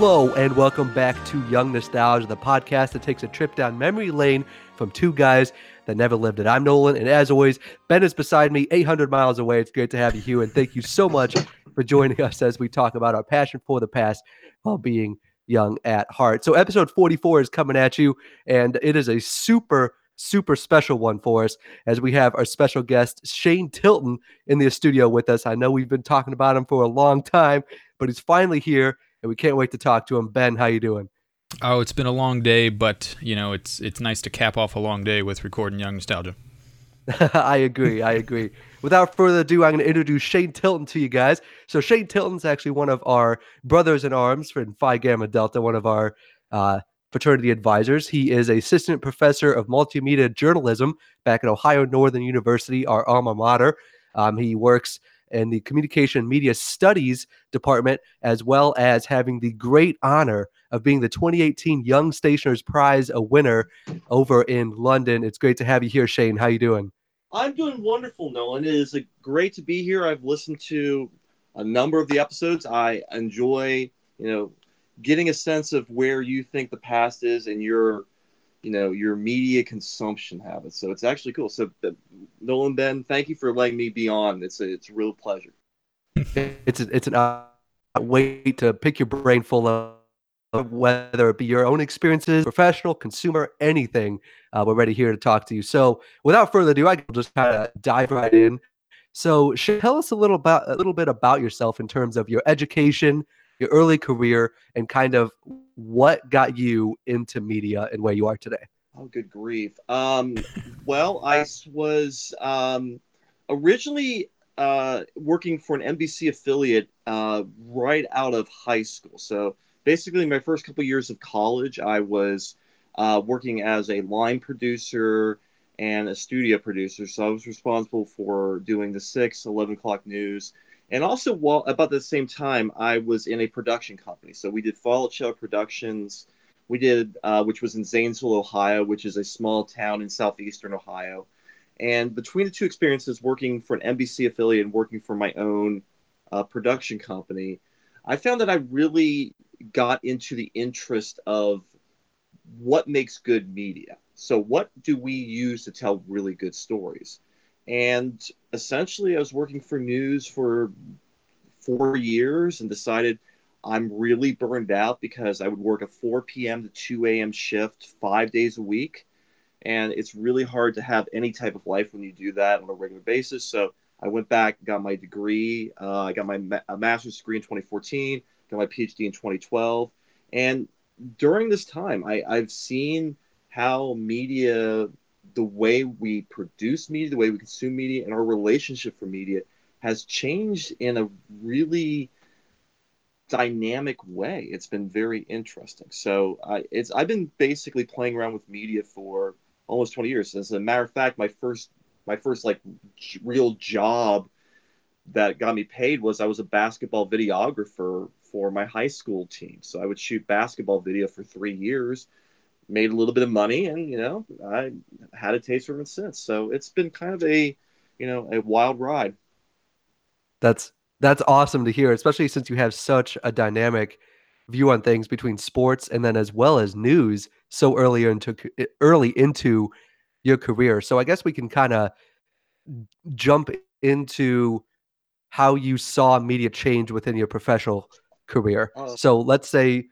Hello, and welcome back to Young Nostalgia, the podcast that takes a trip down memory lane from two guys that never lived it. I'm Nolan, and as always, Ben is beside me, 800 miles away. It's great to have you here, and thank you so much for joining us as we talk about our passion for the past while being young at heart. So, episode 44 is coming at you, and it is a super super special one for us as we have our special guest Shane Tilton in the studio with us. I know we've been talking about him for a long time, but he's finally here and we can't wait to talk to him. Ben, how you doing? Oh, it's been a long day, but you know, it's it's nice to cap off a long day with recording Young Nostalgia. I agree. I agree. Without further ado, I'm going to introduce Shane Tilton to you guys. So Shane Tilton's actually one of our brothers in arms from Phi Gamma Delta, one of our uh, fraternity advisors. He is assistant professor of multimedia journalism back at Ohio Northern University, our alma mater. Um, he works in the Communication Media Studies Department, as well as having the great honor of being the 2018 Young Stationers Prize a winner over in London. It's great to have you here, Shane. How you doing? I'm doing wonderful, Nolan. It is great to be here. I've listened to a number of the episodes. I enjoy, you know, getting a sense of where you think the past is and your you know your media consumption habits. So it's actually cool. So Nolan Ben, thank you for letting me be on. It's a it's a real pleasure. it's a, it's an uh, way to pick your brain full of whether it be your own experiences, professional, consumer, anything. Uh, we're ready here to talk to you. So without further ado, I can just kind of dive right in. So tell us a little about a little bit about yourself in terms of your education, your early career, and kind of what got you into media and where you are today. Oh, good grief. Um, well, I was um, originally uh, working for an NBC affiliate uh, right out of high school. So basically, my first couple years of college, I was uh, working as a line producer and a studio producer. So I was responsible for doing the 6, 11 o'clock news, and also, while about the same time, I was in a production company. So we did Fallout Shell Productions. We did, uh, which was in Zanesville, Ohio, which is a small town in southeastern Ohio. And between the two experiences, working for an NBC affiliate and working for my own uh, production company, I found that I really got into the interest of what makes good media. So, what do we use to tell really good stories? And essentially, I was working for news for four years and decided I'm really burned out because I would work a 4 p.m. to 2 a.m. shift five days a week. And it's really hard to have any type of life when you do that on a regular basis. So I went back, got my degree. Uh, I got my ma- master's degree in 2014, got my PhD in 2012. And during this time, I, I've seen how media the way we produce media, the way we consume media, and our relationship for media has changed in a really dynamic way. It's been very interesting. So uh, it's I've been basically playing around with media for almost 20 years. As a matter of fact, my first my first like real job that got me paid was I was a basketball videographer for my high school team. So I would shoot basketball video for three years made a little bit of money, and you know, I had a taste for it since. So it's been kind of a, you know, a wild ride. That's that's awesome to hear, especially since you have such a dynamic view on things between sports and then as well as news so early into early into your career. So I guess we can kind of jump into how you saw media change within your professional career. Uh, so let's say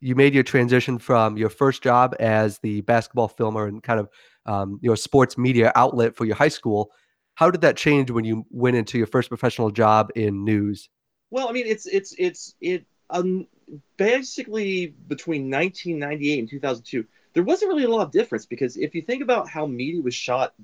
you made your transition from your first job as the basketball filmer and kind of um, your sports media outlet for your high school. How did that change when you went into your first professional job in news? Well, I mean, it's it's it's it um, basically between 1998 and 2002. There wasn't really a lot of difference because if you think about how media was shot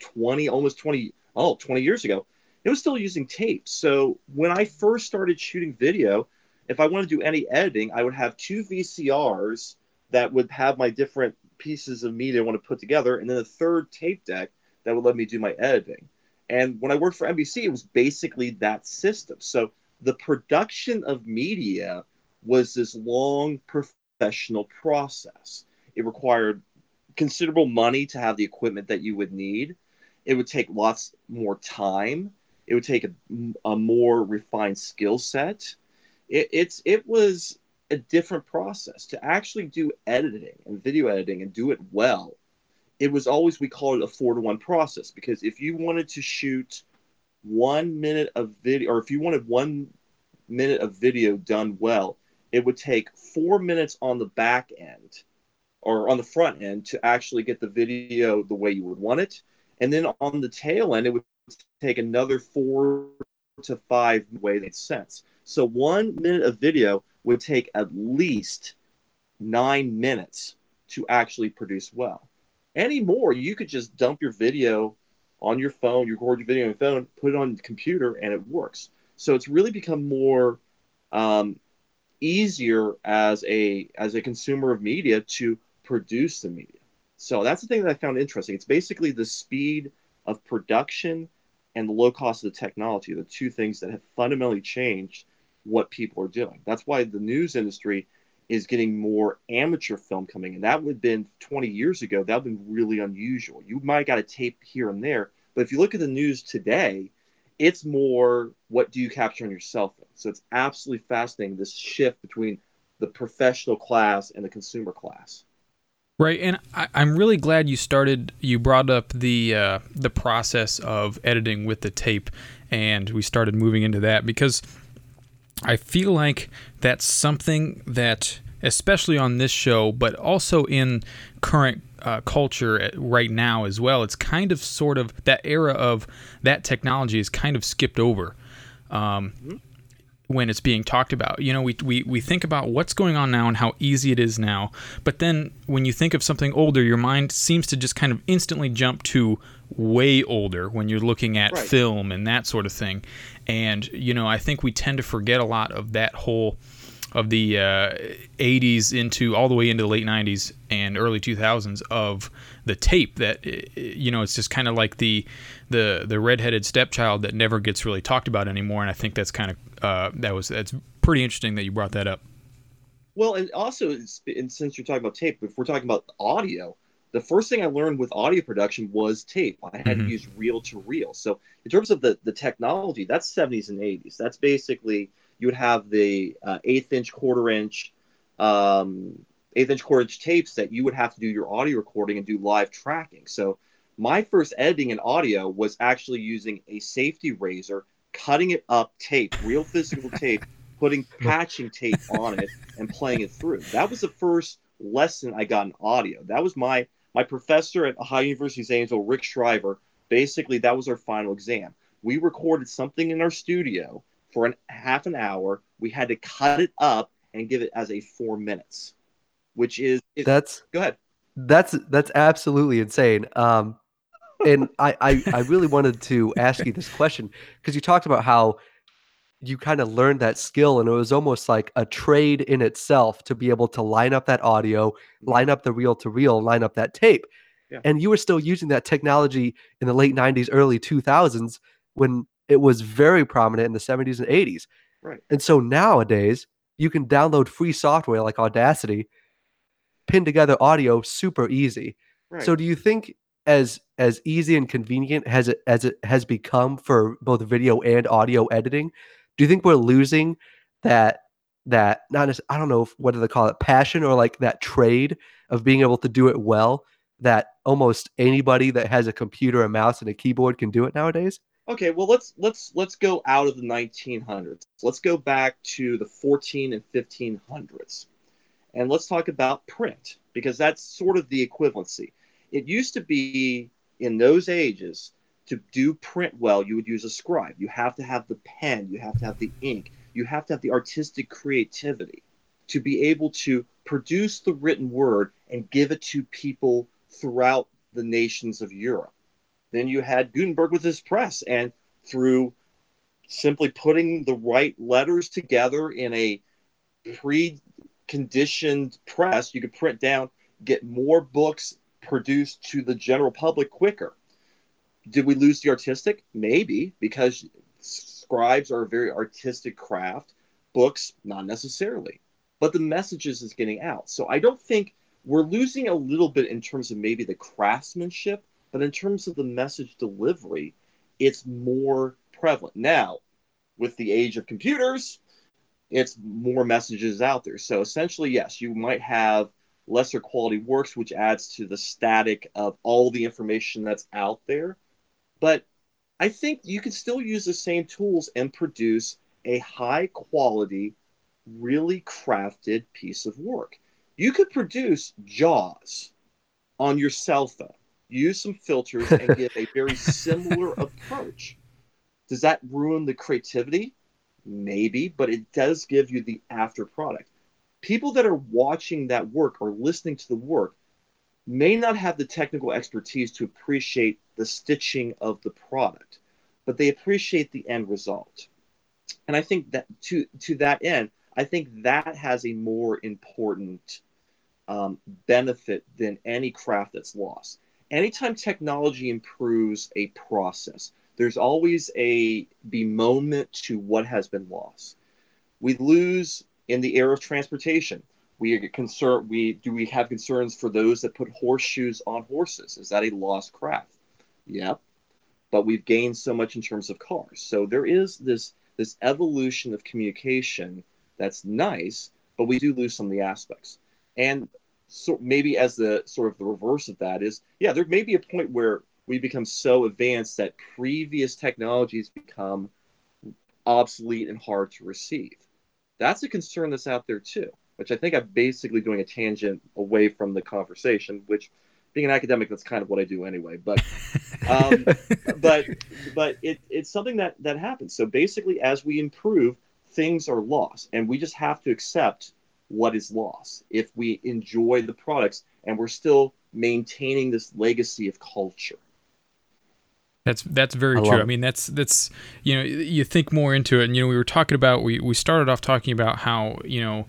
20, almost 20, oh, 20 years ago, it was still using tape. So when I first started shooting video, if I want to do any editing, I would have two VCRs that would have my different pieces of media I want to put together, and then a third tape deck that would let me do my editing. And when I worked for NBC, it was basically that system. So the production of media was this long professional process. It required considerable money to have the equipment that you would need. It would take lots more time. It would take a, a more refined skill set it, it's it was a different process to actually do editing and video editing and do it well. It was always we call it a four to one process because if you wanted to shoot one minute of video, or if you wanted one minute of video done well, it would take four minutes on the back end or on the front end to actually get the video the way you would want it. And then on the tail end, it would take another four to five way that makes sense. So one minute of video would take at least nine minutes to actually produce well. Anymore, you could just dump your video on your phone, you record your video on your phone, put it on the computer, and it works. So it's really become more um, easier as a as a consumer of media to produce the media. So that's the thing that I found interesting. It's basically the speed of production and the low cost of the technology, the two things that have fundamentally changed what people are doing. That's why the news industry is getting more amateur film coming in. That would have been 20 years ago, that would have been really unusual. You might got a tape here and there, but if you look at the news today, it's more what do you capture on your cell phone. So it's absolutely fascinating this shift between the professional class and the consumer class. Right, and I, am really glad you started. You brought up the uh, the process of editing with the tape, and we started moving into that because I feel like that's something that, especially on this show, but also in current uh, culture right now as well, it's kind of sort of that era of that technology is kind of skipped over. Um, mm-hmm when it's being talked about. You know, we, we, we think about what's going on now and how easy it is now. But then when you think of something older, your mind seems to just kind of instantly jump to way older when you're looking at right. film and that sort of thing. And, you know, I think we tend to forget a lot of that whole of the uh, 80s into all the way into the late 90s and early 2000s of the tape that you know it's just kind of like the the the redheaded stepchild that never gets really talked about anymore and I think that's kind of uh, that was that's pretty interesting that you brought that up. Well, and also and since you're talking about tape, if we're talking about audio, the first thing I learned with audio production was tape. I had mm-hmm. to use reel to reel. So in terms of the the technology, that's 70s and 80s. That's basically you would have the uh, eighth inch, quarter inch, um, eighth inch, quarter inch tapes that you would have to do your audio recording and do live tracking. So my first editing in audio was actually using a safety razor, cutting it up tape, real physical tape, putting patching tape on it, and playing it through. That was the first lesson I got in audio. That was my my professor at Ohio University Zanesville, Rick Shriver. Basically, that was our final exam. We recorded something in our studio for an half an hour. We had to cut it up and give it as a four minutes, which is it, that's go ahead. That's that's absolutely insane. Um, and I, I I really wanted to ask you this question because you talked about how you kind of learned that skill and it was almost like a trade in itself to be able to line up that audio, line up the reel to reel, line up that tape. Yeah. And you were still using that technology in the late 90s, early 2000s when it was very prominent in the 70s and 80s. Right. And so nowadays, you can download free software like Audacity, pin together audio super easy. Right. So do you think as as easy and convenient as it as it has become for both video and audio editing, do you think we're losing that that not as I don't know if, what do they call it passion or like that trade of being able to do it well that almost anybody that has a computer, a mouse, and a keyboard can do it nowadays? Okay, well let's let's let's go out of the 1900s. Let's go back to the 14 and 1500s, and let's talk about print because that's sort of the equivalency. It used to be in those ages to do print well, you would use a scribe. You have to have the pen, you have to have the ink, you have to have the artistic creativity to be able to produce the written word and give it to people throughout the nations of Europe. Then you had Gutenberg with his press, and through simply putting the right letters together in a pre-conditioned press, you could print down, get more books produced to the general public quicker. Did we lose the artistic? Maybe, because scribes are a very artistic craft. Books, not necessarily. But the messages is getting out. So I don't think we're losing a little bit in terms of maybe the craftsmanship, but in terms of the message delivery, it's more prevalent. Now, with the age of computers, it's more messages out there. So essentially, yes, you might have lesser quality works, which adds to the static of all the information that's out there. But I think you can still use the same tools and produce a high quality, really crafted piece of work. You could produce Jaws on your cell phone, use some filters, and get a very similar approach. Does that ruin the creativity? Maybe, but it does give you the after product. People that are watching that work or listening to the work may not have the technical expertise to appreciate the stitching of the product, but they appreciate the end result. And I think that to to that end, I think that has a more important um, benefit than any craft that's lost. Anytime technology improves a process, there's always a bemoanment to what has been lost. We lose in the era of transportation. We get concerned. We do we have concerns for those that put horseshoes on horses? Is that a lost craft? Yep. But we've gained so much in terms of cars. So there is this this evolution of communication that's nice, but we do lose some of the aspects. And so maybe as the sort of the reverse of that is, yeah, there may be a point where we become so advanced that previous technologies become obsolete and hard to receive. That's a concern that's out there too, which I think I'm basically doing a tangent away from the conversation, which being an academic, that's kind of what I do anyway. But, um, but, but it, it's something that that happens. So basically, as we improve, things are lost, and we just have to accept what is lost if we enjoy the products and we're still maintaining this legacy of culture. That's that's very I true. I mean, that's that's you know, you think more into it, and you know, we were talking about we we started off talking about how you know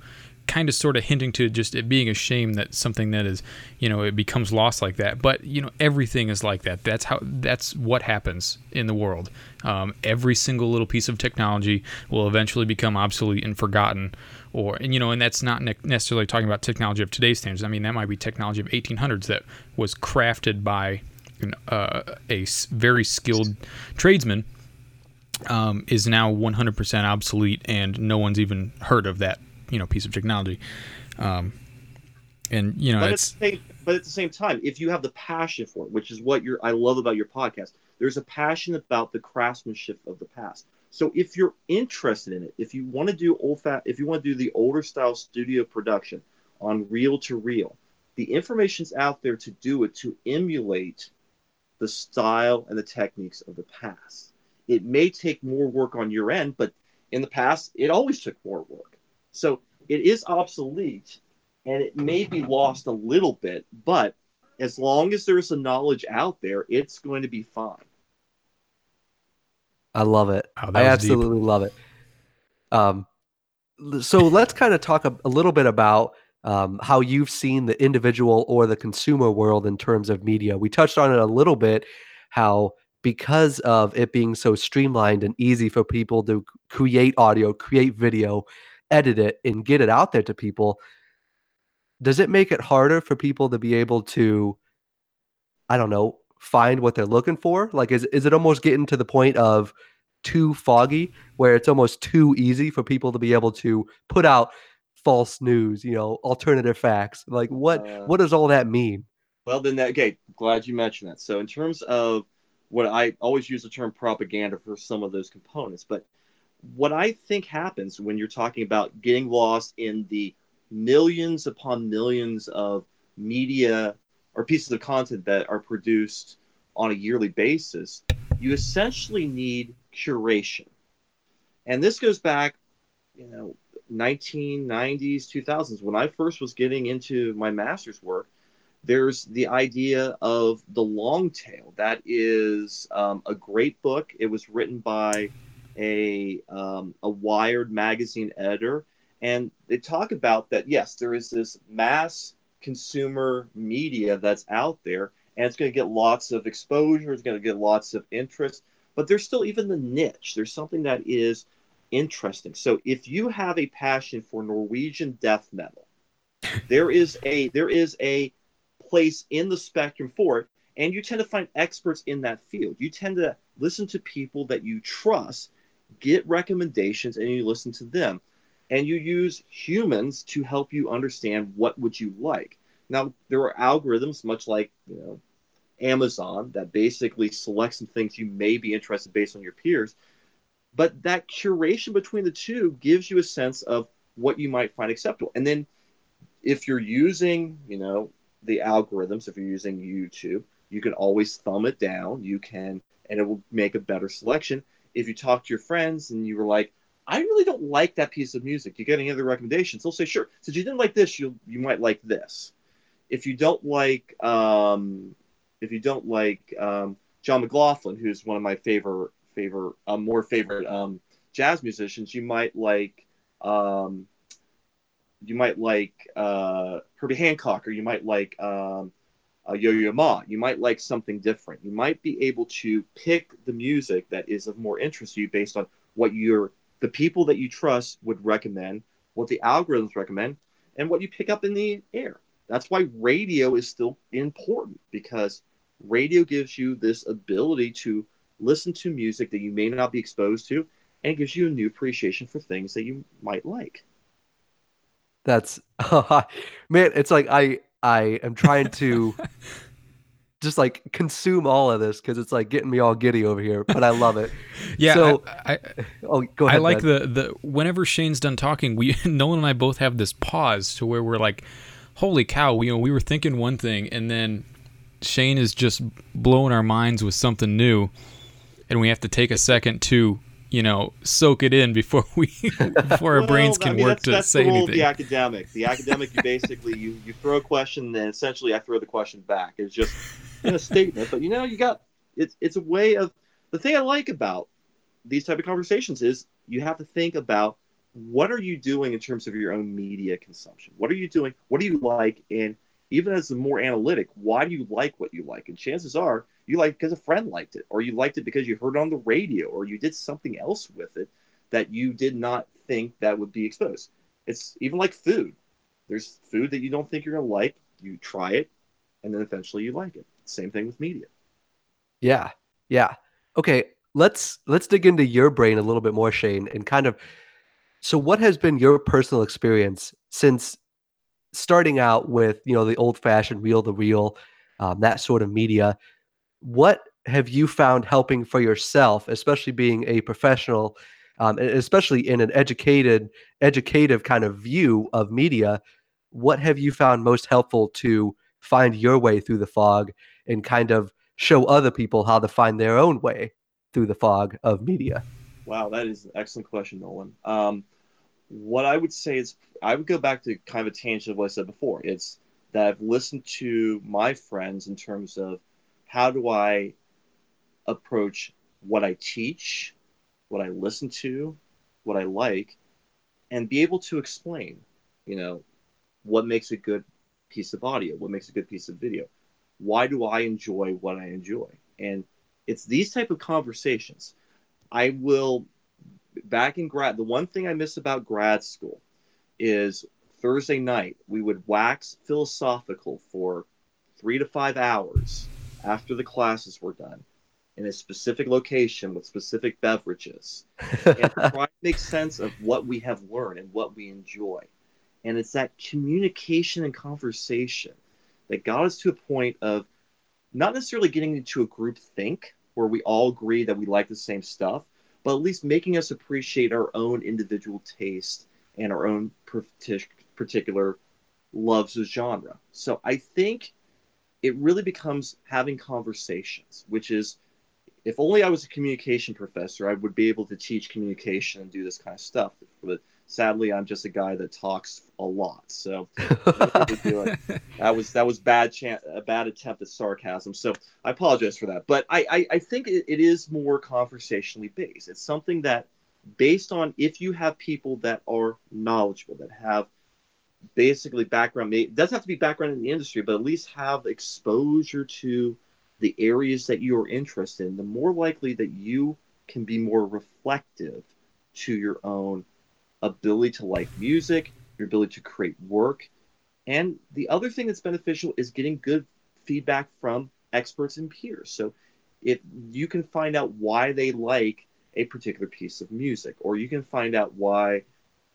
kind of sort of hinting to just it being a shame that something that is you know it becomes lost like that. But you know everything is like that. That's how that's what happens in the world. Um, every single little piece of technology will eventually become obsolete and forgotten or and you know and that's not ne- necessarily talking about technology of today's standards. I mean that might be technology of 1800s that was crafted by uh, a very skilled tradesman um, is now 100% obsolete, and no one's even heard of that you know piece of technology. Um, and you know, but it's at, same, but at the same time, if you have the passion for it, which is what you're, I love about your podcast, there's a passion about the craftsmanship of the past. So if you're interested in it, if you want to do old fat, if you want to do the older style studio production on reel to reel, the information's out there to do it to emulate the style and the techniques of the past. It may take more work on your end, but in the past, it always took more work. So it is obsolete and it may be lost a little bit, but as long as there's a knowledge out there, it's going to be fine. I love it. Oh, I absolutely deep. love it. Um, so let's kind of talk a, a little bit about um, how you've seen the individual or the consumer world in terms of media. We touched on it a little bit, how because of it being so streamlined and easy for people to create audio, create video, edit it, and get it out there to people, does it make it harder for people to be able to, I don't know, find what they're looking for? Like, is, is it almost getting to the point of too foggy where it's almost too easy for people to be able to put out false news, you know, alternative facts. Like what uh, what does all that mean? Well, then that okay, glad you mentioned that. So in terms of what I always use the term propaganda for some of those components, but what I think happens when you're talking about getting lost in the millions upon millions of media or pieces of content that are produced on a yearly basis, you essentially need curation. And this goes back, you know, 1990s, 2000s, when I first was getting into my master's work, there's the idea of the long tail. That is um, a great book. It was written by a um, a Wired magazine editor, and they talk about that. Yes, there is this mass consumer media that's out there, and it's going to get lots of exposure. It's going to get lots of interest, but there's still even the niche. There's something that is interesting. So if you have a passion for Norwegian death metal, there is a there is a place in the spectrum for it, and you tend to find experts in that field. You tend to listen to people that you trust, get recommendations, and you listen to them. and you use humans to help you understand what would you like. Now there are algorithms, much like you know Amazon, that basically select some things you may be interested based on your peers. But that curation between the two gives you a sense of what you might find acceptable. And then if you're using, you know, the algorithms, if you're using YouTube, you can always thumb it down. You can, and it will make a better selection. If you talk to your friends and you were like, I really don't like that piece of music. You get any other recommendations? They'll say, sure. Since you didn't like this, you you might like this. If you don't like, um, if you don't like um, John McLaughlin, who's one of my favorite favorite, uh, more favorite um, jazz musicians, you might like um, you might like uh, Herbie Hancock, or you might like um, uh, Yo Yo Ma. You might like something different. You might be able to pick the music that is of more interest to you based on what your the people that you trust would recommend, what the algorithms recommend, and what you pick up in the air. That's why radio is still important because radio gives you this ability to listen to music that you may not be exposed to and gives you a new appreciation for things that you might like. That's man, it's like I I am trying to just like consume all of this because it's like getting me all giddy over here, but I love it. yeah. So, I, I, oh, go ahead. I like man. the the whenever Shane's done talking, we Nolan and I both have this pause to where we're like, "Holy cow!" We you know we were thinking one thing, and then Shane is just blowing our minds with something new, and we have to take a second to you know soak it in before we before our Well, brains I can mean, work that's, to that's say the anything. the academic. The academic, you basically you you throw a question, and then essentially I throw the question back. It's just in a statement, but you know you got it's it's a way of the thing I like about these type of conversations is you have to think about what are you doing in terms of your own media consumption. What are you doing? What do you like? And even as a more analytic, why do you like what you like? And chances are you like because a friend liked it, or you liked it because you heard it on the radio, or you did something else with it that you did not think that would be exposed. It's even like food. There's food that you don't think you're gonna like. You try it, and then eventually you like it. Same thing with media. Yeah. Yeah. Okay, let's let's dig into your brain a little bit more, Shane, and kind of so what has been your personal experience since starting out with, you know, the old-fashioned reel to reel, um, that sort of media. What have you found helping for yourself, especially being a professional, um, especially in an educated, educative kind of view of media? What have you found most helpful to find your way through the fog and kind of show other people how to find their own way through the fog of media? Wow, that is an excellent question, Nolan. Um, what I would say is I would go back to kind of a tangent of what I said before. It's that I've listened to my friends in terms of how do I approach what I teach, what I listen to, what I like, and be able to explain, you know, what makes a good piece of audio, what makes a good piece of video. Why do I enjoy what I enjoy? And it's these type of conversations. I will back in grad the one thing I miss about grad school is Thursday night we would wax philosophical for three to five hours after the classes were done in a specific location with specific beverages and try to make sense of what we have learned and what we enjoy. And it's that communication and conversation that got us to a point of not necessarily getting into a group think where we all agree that we like the same stuff, but at least making us appreciate our own individual taste and our own particular loves of genre. So I think it really becomes having conversations, which is if only I was a communication professor, I would be able to teach communication and do this kind of stuff. But sadly, I'm just a guy that talks a lot. So that was that was bad chan- a bad attempt at sarcasm. So I apologize for that. But I I, I think it, it is more conversationally based. It's something that based on if you have people that are knowledgeable that have basically background it doesn't have to be background in the industry but at least have exposure to the areas that you are interested in the more likely that you can be more reflective to your own ability to like music your ability to create work. And the other thing that's beneficial is getting good feedback from experts and peers. So if you can find out why they like a particular piece of music or you can find out why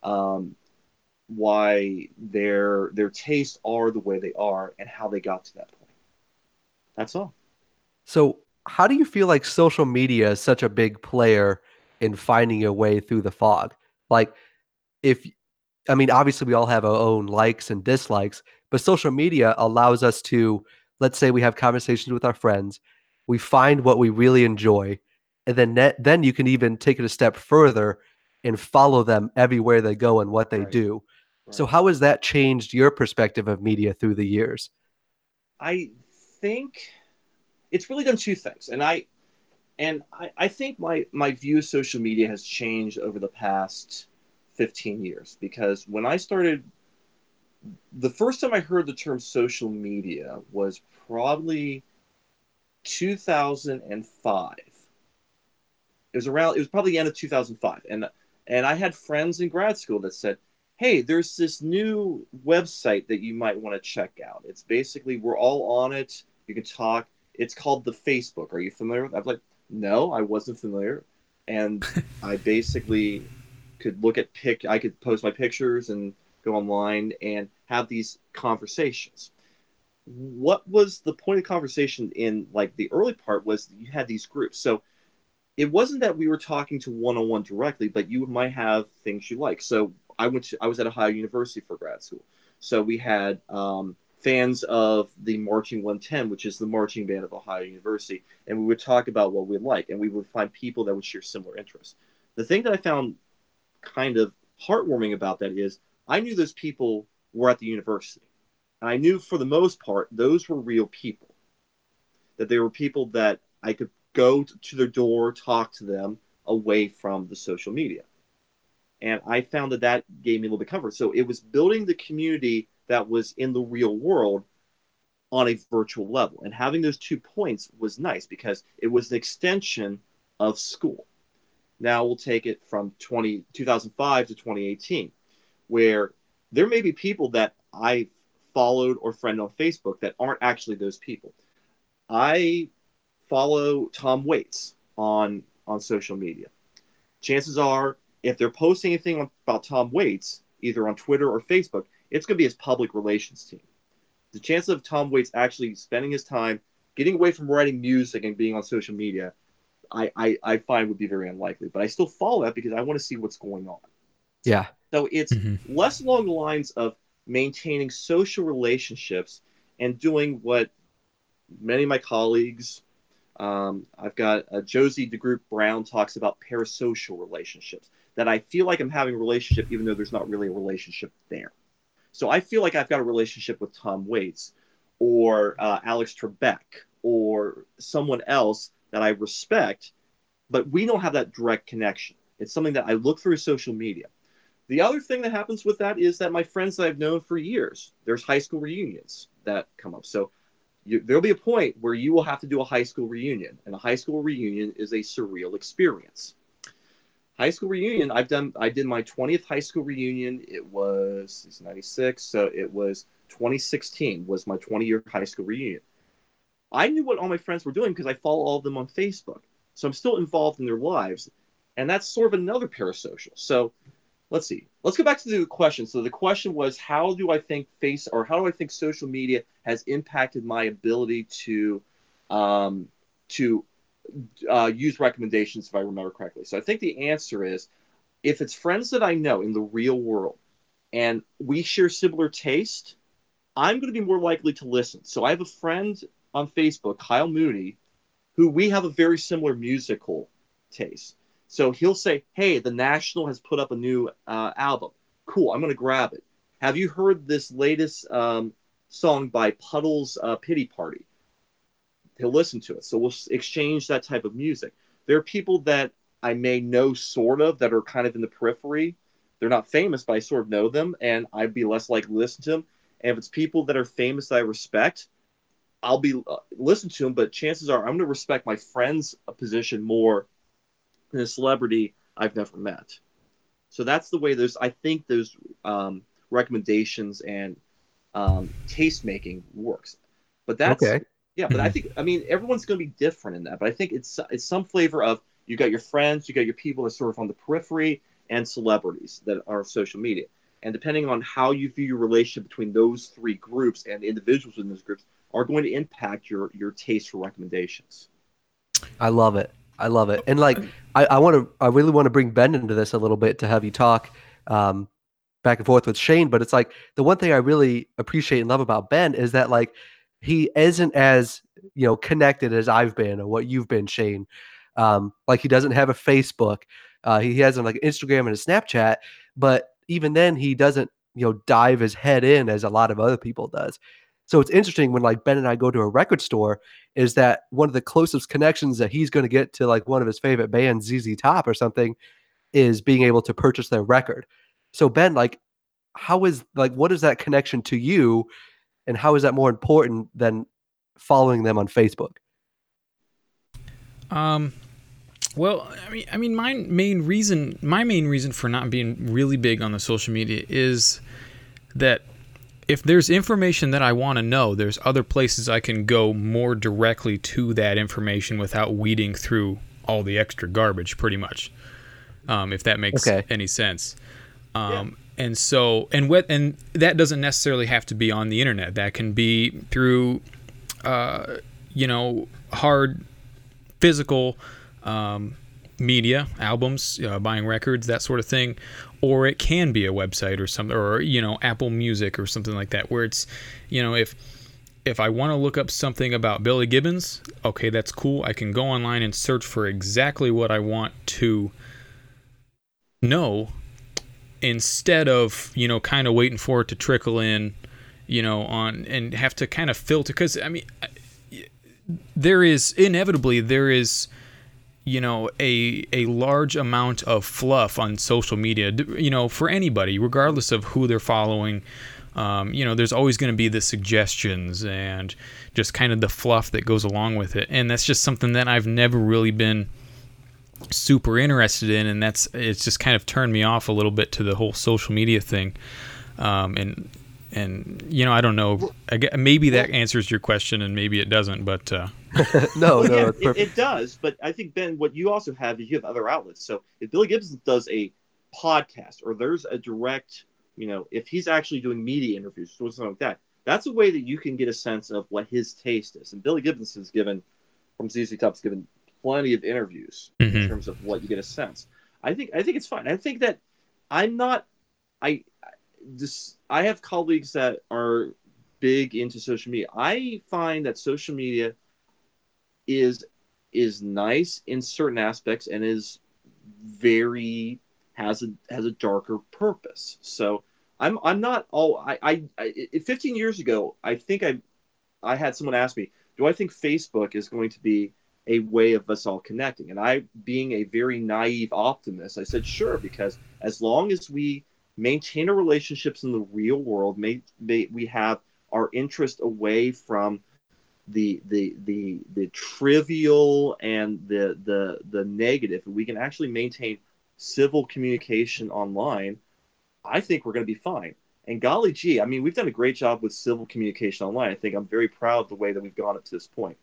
um, why their their tastes are the way they are and how they got to that point. That's all. So, how do you feel like social media is such a big player in finding your way through the fog? Like, if I mean, obviously, we all have our own likes and dislikes, but social media allows us to, let's say, we have conversations with our friends, we find what we really enjoy, and then then you can even take it a step further and follow them everywhere they go and what they Right. do. So, how has that changed your perspective of media through the years? I think it's really done two things, and I and I, I think my my view of social media has changed over the past 15 years because when I started the first time I heard the term social media was probably 2005. It was around it was probably the end of 2005 and and I had friends in grad school that said, "Hey, there's this new website that you might want to check out. It's basically we're all on it. You can talk. It's called the Facebook. Are you familiar with?" it? I'm like, "No, I wasn't familiar." And I basically could look at pic. I could post my pictures and go online and have these conversations. What was the point of conversation in like the early part was you had these groups. So it wasn't that we were talking to one on one directly, but you might have things you like. So I went to I was at Ohio University for grad school. So we had um, fans of the Marching 110, which is the marching band of Ohio University, and we would talk about what we like, and we would find people that would share similar interests. The thing that I found kind of heartwarming about that is I knew those people were at the university. And I knew for the most part those were real people. That they were people that I could go to their door, talk to them away from the social media. And I found that that gave me a little bit of comfort. So it was building the community that was in the real world on a virtual level. And having those two points was nice because it was an extension of school. Now we'll take it from 20, 2005 to 2018, where there may be people that I followed or friend on Facebook that aren't actually those people. I follow Tom Waits on on social media. Chances are, if they're posting anything about Tom Waits, either on Twitter or Facebook, it's going to be his public relations team. The chance of Tom Waits actually spending his time getting away from writing music and being on social media, I, I, I find would be very unlikely. But I still follow that because I want to see what's going on. Yeah. So it's Mhm. less along the lines of maintaining social relationships and doing what many of my colleagues, um, I've got uh, Josie DeGroot Brown talks about parasocial relationships. That I feel like I'm having a relationship even though there's not really a relationship there. So I feel like I've got a relationship with Tom Waits or uh, Alex Trebek or someone else that I respect, but we don't have that direct connection. It's something that I look through social media. The other thing that happens with that is that my friends that I've known for years, there's high school reunions that come up. So you, there'll be a point where you will have to do a high school reunion, and a high school reunion is a surreal experience. High school reunion, I've done. I did my 20th high school reunion. It was 96, so it was 2016 was my 20 year high school reunion. I knew what all my friends were doing because I follow all of them on Facebook, so I'm still involved in their lives, and that's sort of another parasocial. So let's see. Let's go back to the question. So the question was, how do I think face or how do I think social media has impacted my ability to um, to uh, use recommendations if I remember correctly? So I think the answer is, if it's friends that I know in the real world, and we share similar taste, I'm going to be more likely to listen. So I have a friend on Facebook, Kyle Mooney, who we have a very similar musical taste. So he'll say, "Hey, the National has put up a new uh, album. Cool, I'm gonna grab it. Have you heard this latest um, song by Puddles uh, Pity Party?" He'll listen to it. So we'll exchange that type of music. There are people that I may know sort of that are kind of in the periphery. They're not famous, but I sort of know them, and I'd be less likely to listen to them. And if it's people that are famous that I respect, I'll be uh, listen to them. But chances are, I'm going to respect my friend's position more than a celebrity I've never met. So that's the way those. I think those um, recommendations and um, taste making works. But that's Okay. Yeah. But I Mhm. think I mean everyone's going to be different in that. But I think it's it's some flavor of you got your friends, you got your people that sort of on the periphery, and celebrities that are social media. And depending on how you view your relationship between those three groups and individuals in those groups are going to impact your your taste for recommendations. I love it. I love it. And like I, I want to I really want to bring Ben into this a little bit to have you talk um, back and forth with Shane. But it's like the one thing I really appreciate and love about Ben is that like he isn't as you know connected as I've been or what you've been, Shane. Um, like he doesn't have a Facebook. Uh, he has like Instagram and a Snapchat, but even then he doesn't you know dive his head in as a lot of other people does. So it's interesting when like Ben and I go to a record store, is that one of the closest connections that he's going to get to like one of his favorite bands, ZZ Top or something, is being able to purchase their record. So Ben, like, how is like what is that connection to you, and how is that more important than following them on Facebook? Um, well, I mean, I mean, my main reason, my main reason for not being really big on the social media is that if there's information that I want to know, there's other places I can go more directly to that information without weeding through all the extra garbage, pretty much. Um, if that makes Okay. any sense. Um, And so, and what, and that doesn't necessarily have to be on the internet. That can be through, uh, you know, hard physical um, media, albums, buying records, that sort of thing, or it can be a website or something, or you know, Apple Music or something like that, where it's, you know, if if I want to look up something about Billy Gibbons, okay, that's cool. I can go online and search for exactly what I want to know instead of, you know, kind of waiting for it to trickle in, you know, on and have to kind of filter cuz I mean there is inevitably there is you know a a large amount of fluff on social media. You know for anybody regardless of who they're following um, you know there's always going to be the suggestions and just kind of the fluff that goes along with it. And that's just something that i've never really been super interested in and that's it's just kind of turned me off a little bit to the whole social media thing um, and and you know i don't know I gue- maybe that answers your question and maybe it doesn't but uh, no, Well, no, yeah, it, it does. But I think Ben, what you also have is you have other outlets. So if Billy Gibson does a podcast or there's a direct, you know, if he's actually doing media interviews or something like that, that's a way that you can get a sense of what his taste is. And Billy Gibbons has given, from ZZ Top's given plenty of interviews in Mhm. terms of what you get a sense. I think I think it's fine. I think that I'm not. I this I have colleagues that are big into social media. I find that social media is is nice in certain aspects and is very has a has a darker purpose. So I'm I'm not all I I, I I- 15 years ago I think I I had someone ask me, do I think Facebook is going to be a way of us all connecting? And I, being a very naive optimist, I said sure because as long as we maintain our relationships in the real world, may, may we have our interest away from the the the the trivial and the the the negative we can actually maintain civil communication online i think we're going to be fine. And golly gee i mean we've done a great job with civil communication online. I think i'm very proud of the way that we've gone up to this point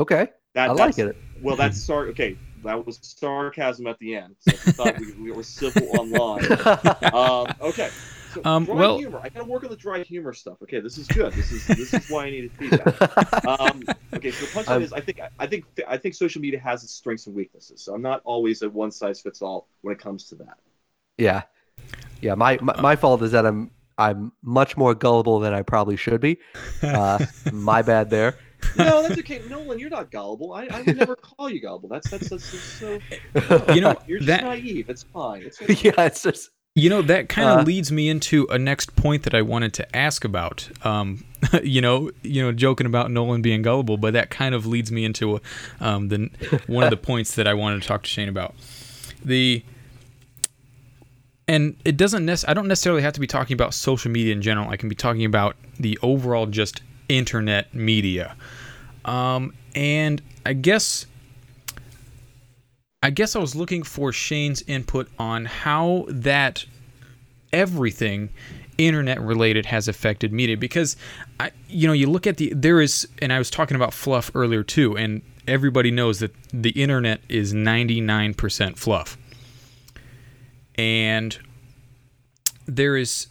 Okay, that, I like it. well that's sorry okay that was sarcasm at the end so if you thought we, we were civil online um, okay so Um, dry well- humor i gotta work on the dry humor stuff okay this is good this is this is why i needed feedback um, okay, so the punchline I'm- is I think I think I think social media has its strengths and weaknesses. So I'm not always a one size fits all when it comes to that. Yeah, yeah. My, my my fault is that I'm I'm much more gullible than I probably should be. Uh, my bad there. No, that's okay. Nolan, you're not gullible. I, I would never call you gullible. That's that's, that's, that's so. you know You're just that naive. It's fine. It's okay. yeah, it's just You know, that kind of Uh, leads me into a next point that I wanted to ask about. Um, you know, you know, joking about Nolan being gullible, but that kind of leads me into um, the one of the points that I wanted to talk to Shane about. The and it doesn't nec- I don't necessarily have to be talking about social media in general. I can be talking about the overall just internet media. Um, and I guess I guess I was looking for Shane's input on how that everything internet related has affected media because I you know you look at the there is and I was talking about fluff earlier too and everybody knows that the internet is 99% fluff. and there is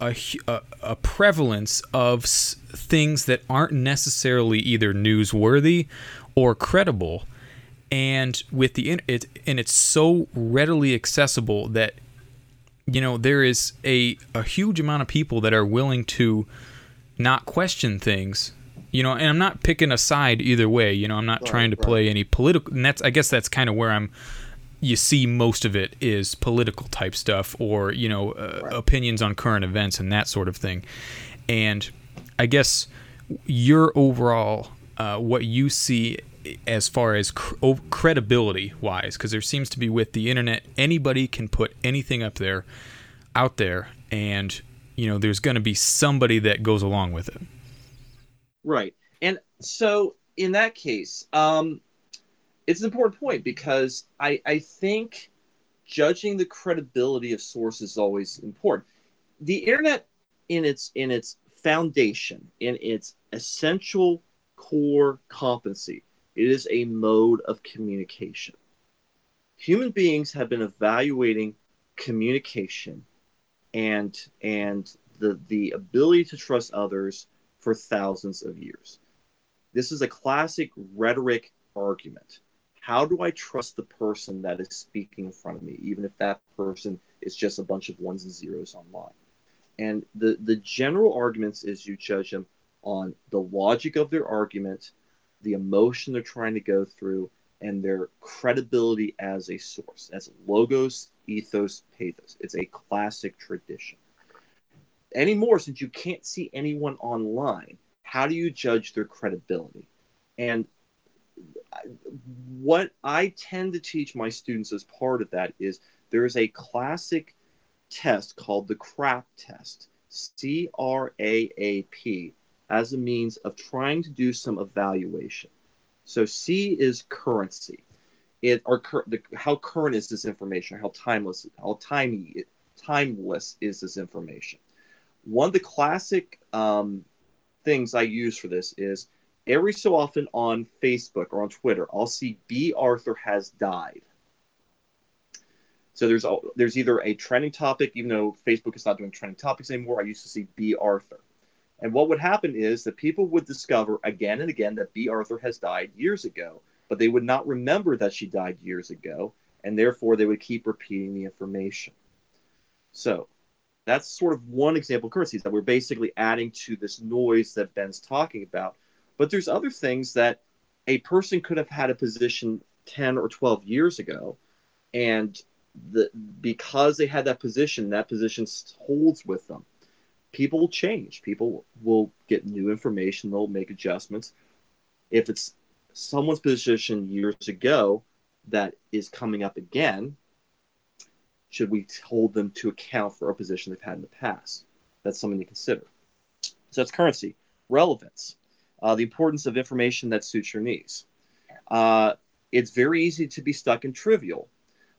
a, a, a prevalence of s- things that aren't necessarily either newsworthy or credible and with the it and it's so readily accessible that you know there is a a huge amount of people that are willing to not question things you know and i'm not picking a side either way you know i'm not Right, trying to right. play any political and that's i guess that's kind of where i'm you see most of it is political type stuff or you know uh, opinions on current events and that sort of thing. And i guess your overall uh, what you see as far as cr- credibility wise because there seems to be with the internet anybody can put anything up there out there and you know there's going to be somebody that goes along with it. Right. And so in that case, um, it's an important point because I, I think judging the credibility of sources is always important. The internet in its in its foundation, in its essential core competency, it is a mode of communication. Human beings have been evaluating communication and and the the ability to trust others for thousands of years. This is a classic rhetoric argument. How do I trust the person that is speaking in front of me, even if that person is just a bunch of ones and zeros online? And the, the general arguments is you judge them on the logic of their argument, the emotion they're trying to go through, and their credibility as a source, as logos, ethos, pathos. It's a classic tradition anymore since you can't see anyone online how do you judge their credibility and what i tend to teach my students as part of that is there is a classic test called the crap test c-r-a-a-p as a means of trying to do some evaluation. So c is currency. It or the, how current is this information? How timeless how timey timeless is this information? One of the classic um, things I use for this is every so often on Facebook or on Twitter, I'll see Bea Arthur has died. So there's a, there's either a trending topic, even though Facebook is not doing trending topics anymore. I used to see Bea Arthur, and what would happen is that people would discover again and again that Bea Arthur has died years ago, but they would not remember that she died years ago, and therefore they would keep repeating the information. So that's sort of one example of currencies that we're basically adding to this noise that Ben's talking about. But there's other things that a person could have had a position 10 or 12 years ago, and the because they had that position, that position holds with them. People will change. People will get new information. They'll make adjustments. If it's someone's position years ago that is coming up again, should we hold them to account for a position they've had in the past? That's something to consider. So that's currency. Relevance. Uh, the importance of information that suits your needs. Uh, it's very easy to be stuck in trivial.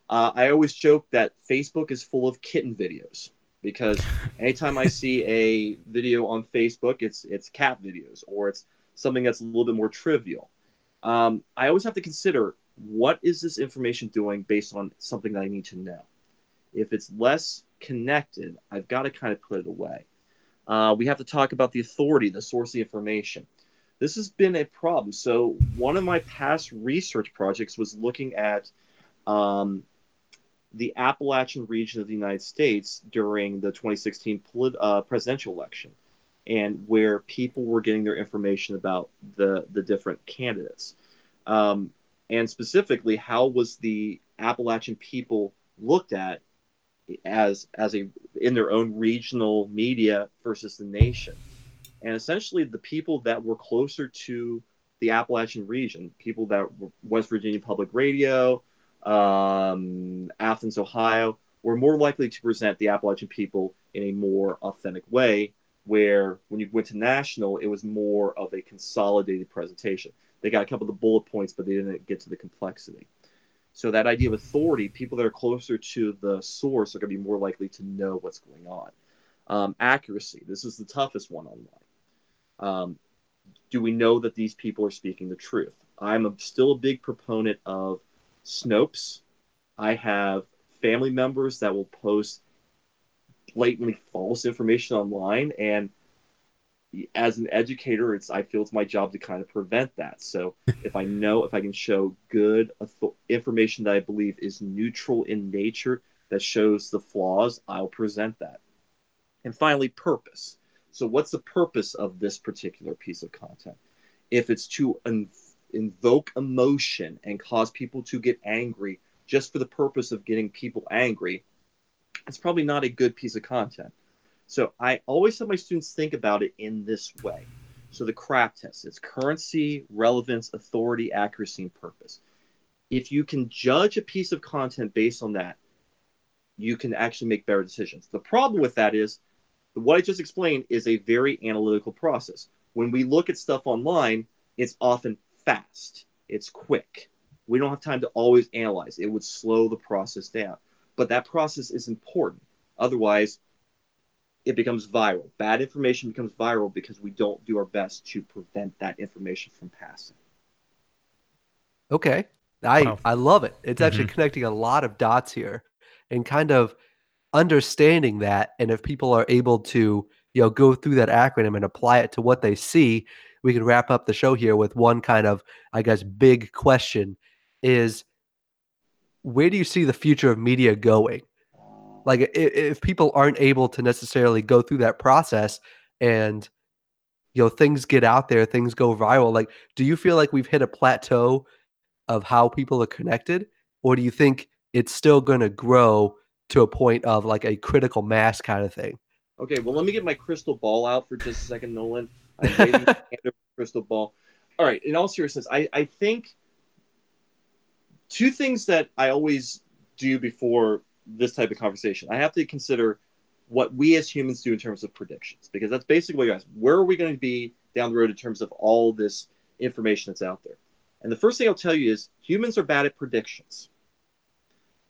Uh, I always joke that Facebook is full of kitten videos because anytime I see a video on Facebook, it's it's cat videos or it's something that's a little bit more trivial. Um, I always have to consider what is this information doing based on something that I need to know if it's less connected, I've got to kind of put it away. Uh, we have to talk about the authority, the source of the information. This has been a problem. So, one of my past research projects was looking at um, the Appalachian region of the United States during the 2016 polit- uh, presidential election and where people were getting their information about the, the different candidates. Um, and specifically, how was the Appalachian people looked at as as a in their own regional media versus the nation and essentially the people that were closer to the appalachian region people that were west virginia public radio um, athens ohio were more likely to present the appalachian people in a more authentic way where when you went to national it was more of a consolidated presentation they got a couple of the bullet points but they didn't get to the complexity so that idea of authority, people that are closer to the source are going to be more likely to know what's going on. Um, accuracy. This is the toughest one online. Um, do we know that these people are speaking the truth? I'm a, still a big proponent of Snopes. I have family members that will post blatantly false information online and as an educator it's i feel it's my job to kind of prevent that so if i know if i can show good information that i believe is neutral in nature that shows the flaws i'll present that and finally purpose so what's the purpose of this particular piece of content if it's to invoke emotion and cause people to get angry just for the purpose of getting people angry it's probably not a good piece of content so I always have my students think about it in this way. So the CRAP test is currency, relevance, authority, accuracy, and purpose. If you can judge a piece of content based on that, you can actually make better decisions. The problem with that is what I just explained is a very analytical process. When we look at stuff online, it's often fast, it's quick. We don't have time to always analyze. It would slow the process down. But that process is important. Otherwise, it becomes viral. Bad information becomes viral because we don't do our best to prevent that information from passing. Okay. I wow. I love it. It's mm-hmm. actually connecting a lot of dots here and kind of understanding that and if people are able to, you know, go through that acronym and apply it to what they see, we can wrap up the show here with one kind of I guess big question is where do you see the future of media going? Like if, if people aren't able to necessarily go through that process and you know things get out there, things go viral, like do you feel like we've hit a plateau of how people are connected or do you think it's still going to grow to a point of like a critical mass kind of thing? Okay, well, let me get my crystal ball out for just a second, Nolan. I crystal ball. All right, in all seriousness, I, I think two things that I always do before this type of conversation. I have to consider what we as humans do in terms of predictions, because that's basically what you guys, where are we going to be down the road in terms of all this information that's out there? And the first thing I'll tell you is humans are bad at predictions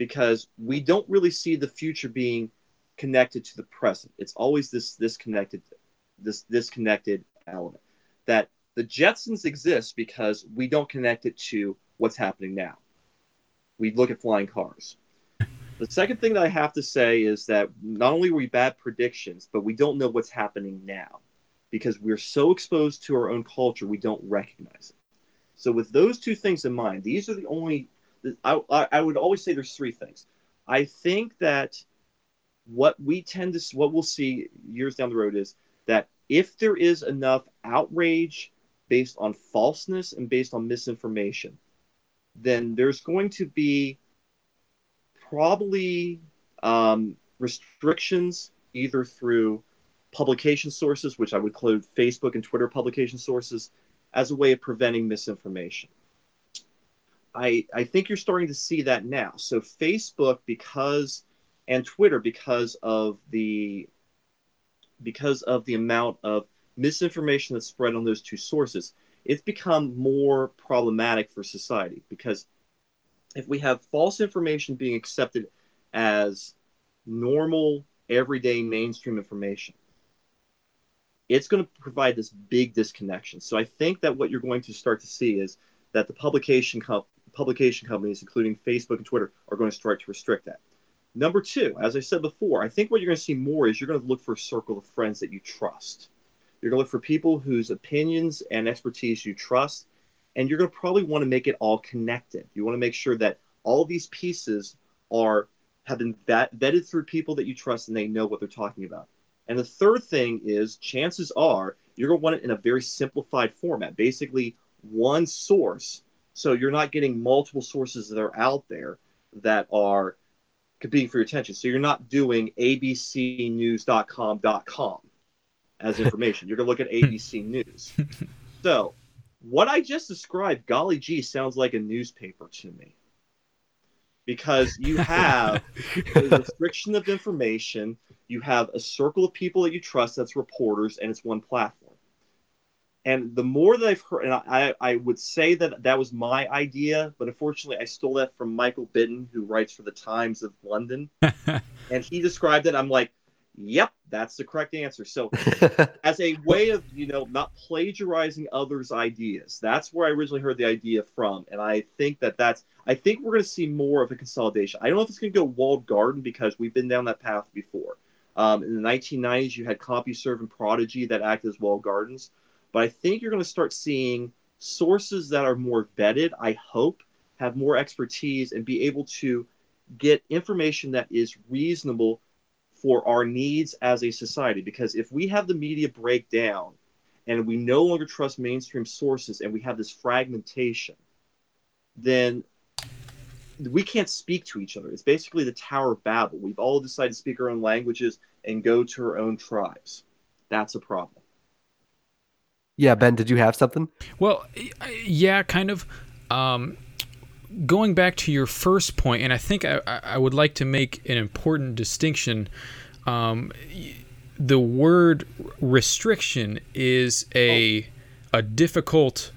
because we don't really see the future being connected to the present. It's always this disconnected, this disconnected element that the Jetsons exist because we don't connect it to what's happening now. We look at flying cars. The second thing that I have to say is that not only are we bad predictions, but we don't know what's happening now because we're so exposed to our own culture, we don't recognize it. So, with those two things in mind, these are the only, I, I would always say there's three things. I think that what we tend to, what we'll see years down the road is that if there is enough outrage based on falseness and based on misinformation, then there's going to be probably um, restrictions either through publication sources, which I would include Facebook and Twitter publication sources, as a way of preventing misinformation. I, I think you're starting to see that now. So Facebook, because and Twitter, because of the because of the amount of misinformation that's spread on those two sources, it's become more problematic for society because if we have false information being accepted as normal, everyday, mainstream information, it's going to provide this big disconnection. So I think that what you're going to start to see is that the publication com- publication companies, including Facebook and Twitter, are going to start to restrict that. Number two, as I said before, I think what you're going to see more is you're going to look for a circle of friends that you trust. You're going to look for people whose opinions and expertise you trust and you're going to probably want to make it all connected. You want to make sure that all these pieces are have been vet, vetted through people that you trust and they know what they're talking about. And the third thing is chances are you're going to want it in a very simplified format, basically one source. So you're not getting multiple sources that are out there that are competing for your attention. So you're not doing abcnews.com.com as information. You're going to look at hmm. ABC News. So what I just described, golly gee, sounds like a newspaper to me. Because you have a restriction of information, you have a circle of people that you trust that's reporters, and it's one platform. And the more that I've heard, and I, I would say that that was my idea, but unfortunately I stole that from Michael Bitton, who writes for the Times of London. and he described it. I'm like, Yep, that's the correct answer. So, as a way of you know not plagiarizing others' ideas, that's where I originally heard the idea from, and I think that that's. I think we're going to see more of a consolidation. I don't know if it's going to go walled garden because we've been down that path before. Um, in the 1990s, you had CompuServe and Prodigy that acted as walled gardens, but I think you're going to start seeing sources that are more vetted. I hope have more expertise and be able to get information that is reasonable for our needs as a society. Because if we have the media break down and we no longer trust mainstream sources and we have this fragmentation, then we can't speak to each other. It's basically the Tower of Babel. We've all decided to speak our own languages and go to our own tribes. That's a problem. Yeah, Ben, did you have something? Well, yeah, kind of. Um, going back to your first point, and I think I, I would like to make an important distinction. Um, the word restriction is a a difficult.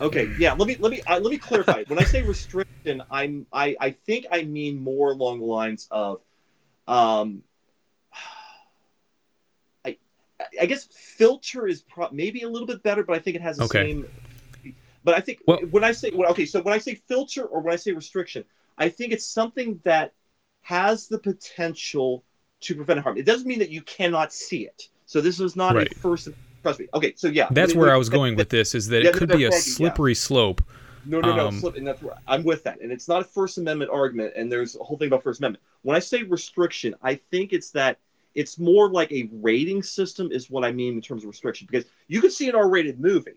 Okay, yeah. Let me let me uh, let me clarify. when I say restriction, I'm I I think I mean more along the lines of, um, I I guess filter is pro- maybe a little bit better, but I think it has the Okay. same. But I think Well- when I say well, okay, so when I say filter or when I say restriction, I think it's something that has the potential to prevent harm. It doesn't mean that you cannot see it. So this is not Right. a first. Trust me. Okay, so yeah, That's let me- where I was going with this. Is that Yeah, it could be a you, yeah. slippery slope. No, no, no. Um, slip, and that's where I'm with that. And it's not a First Amendment argument, and there's a whole thing about First Amendment. When I say restriction, I think it's that it's more like a rating system, is what I mean in terms of restriction. Because you can see an R-rated movie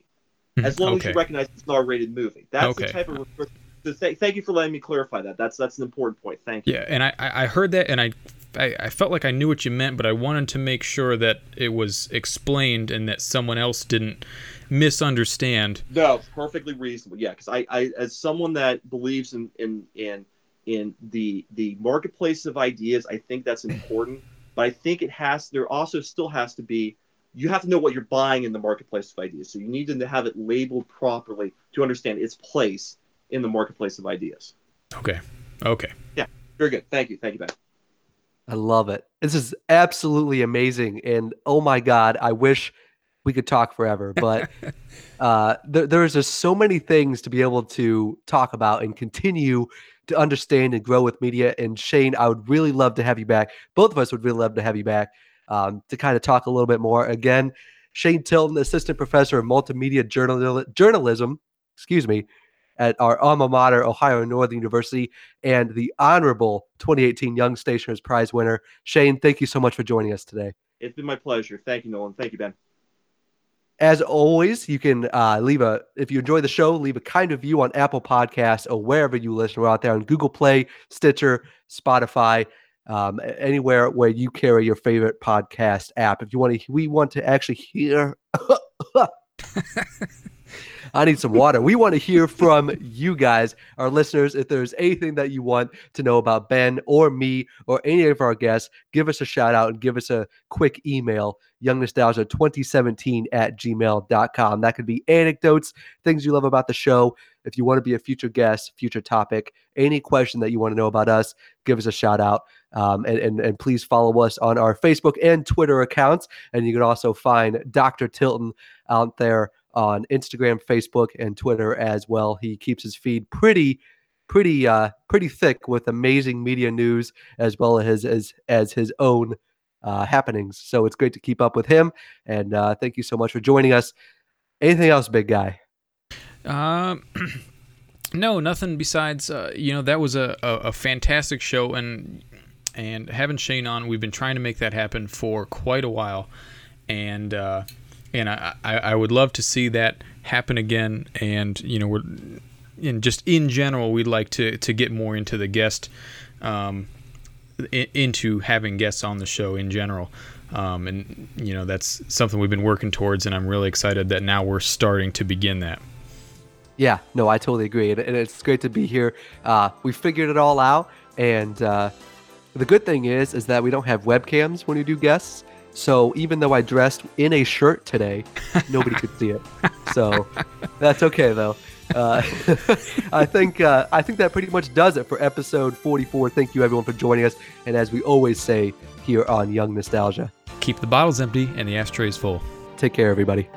hmm, as long as you recognize it's an R-rated movie. That's the type of restriction. So th- thank you for letting me clarify that. That's that's an important point. Thank you. Yeah, and I, I I heard that, and I, I I felt like I knew what you meant, but I wanted to make sure that it was explained and that someone else didn't misunderstand. No, perfectly reasonable. Yeah, because I, I, as someone that believes in in in in the the marketplace of ideas, I think that's important. But I think it has. There also still has to be. You have to know what you're buying in the marketplace of ideas. So you need to have it labeled properly to understand its place in the marketplace of ideas. Okay, okay. Yeah. Very good. Thank you. Thank you, Ben. I love it. This is absolutely amazing. And oh my God, I wish we could talk forever. But uh, there, there's just so many things to be able to talk about and continue to understand and grow with media. And Shane, I would really love to have you back. Both of us would really love to have you back um, to kind of talk a little bit more. Again, Shane Tilton, assistant professor of multimedia journal- journalism, excuse me, at our alma mater, Ohio Northern University, and the honorable 2018 Young Stationers Prize winner. Shane, thank you so much for joining us today. It's been my pleasure. Thank you, Nolan. Thank you, Ben. As always, you can uh, leave a if you enjoy the show, leave a kind of view on Apple Podcasts or wherever you listen. We're out there on Google Play, Stitcher, Spotify, um, anywhere where you carry your favorite podcast app. If you want to, we want to actually hear. I need some water. We want to hear from you guys, our listeners. If there's anything that you want to know about Ben or me or any of our guests, give us a shout out and give us a quick email, youngnostalgia2017 at gmail.com. That could be anecdotes, things you love about the show. If you want to be a future guest, future topic, any question that you want to know about us, give us a shout out. Um, and, and, and please follow us on our Facebook and Twitter accounts. And you can also find Dr. Tilton out there on Instagram, Facebook, and Twitter as well. He keeps his feed pretty, pretty, uh, pretty thick with amazing media news as well as as as his own uh, happenings. So it's great to keep up with him. And uh, thank you so much for joining us. Anything else, big guy? Um, no, nothing besides uh, you know that was a, a, a fantastic show and and having Shane on, we've been trying to make that happen for quite a while, and uh, and I, I would love to see that happen again. And you know we're and just in general, we'd like to to get more into the guest. Um, i- into having guests on the show in general. Um, and you know that's something we've been working towards, and I'm really excited that now we're starting to begin that. Yeah, no, I totally agree, and, and it's great to be here. Uh, we figured it all out, and uh, the good thing is, is that we don't have webcams when we do guests. So even though I dressed in a shirt today, nobody could see it. So that's okay though. uh, I think uh, I think that pretty much does it for episode 44. Thank you everyone for joining us, and as we always say here on Young Nostalgia, Keep the bottles empty and the ashtrays full. take care, everybody.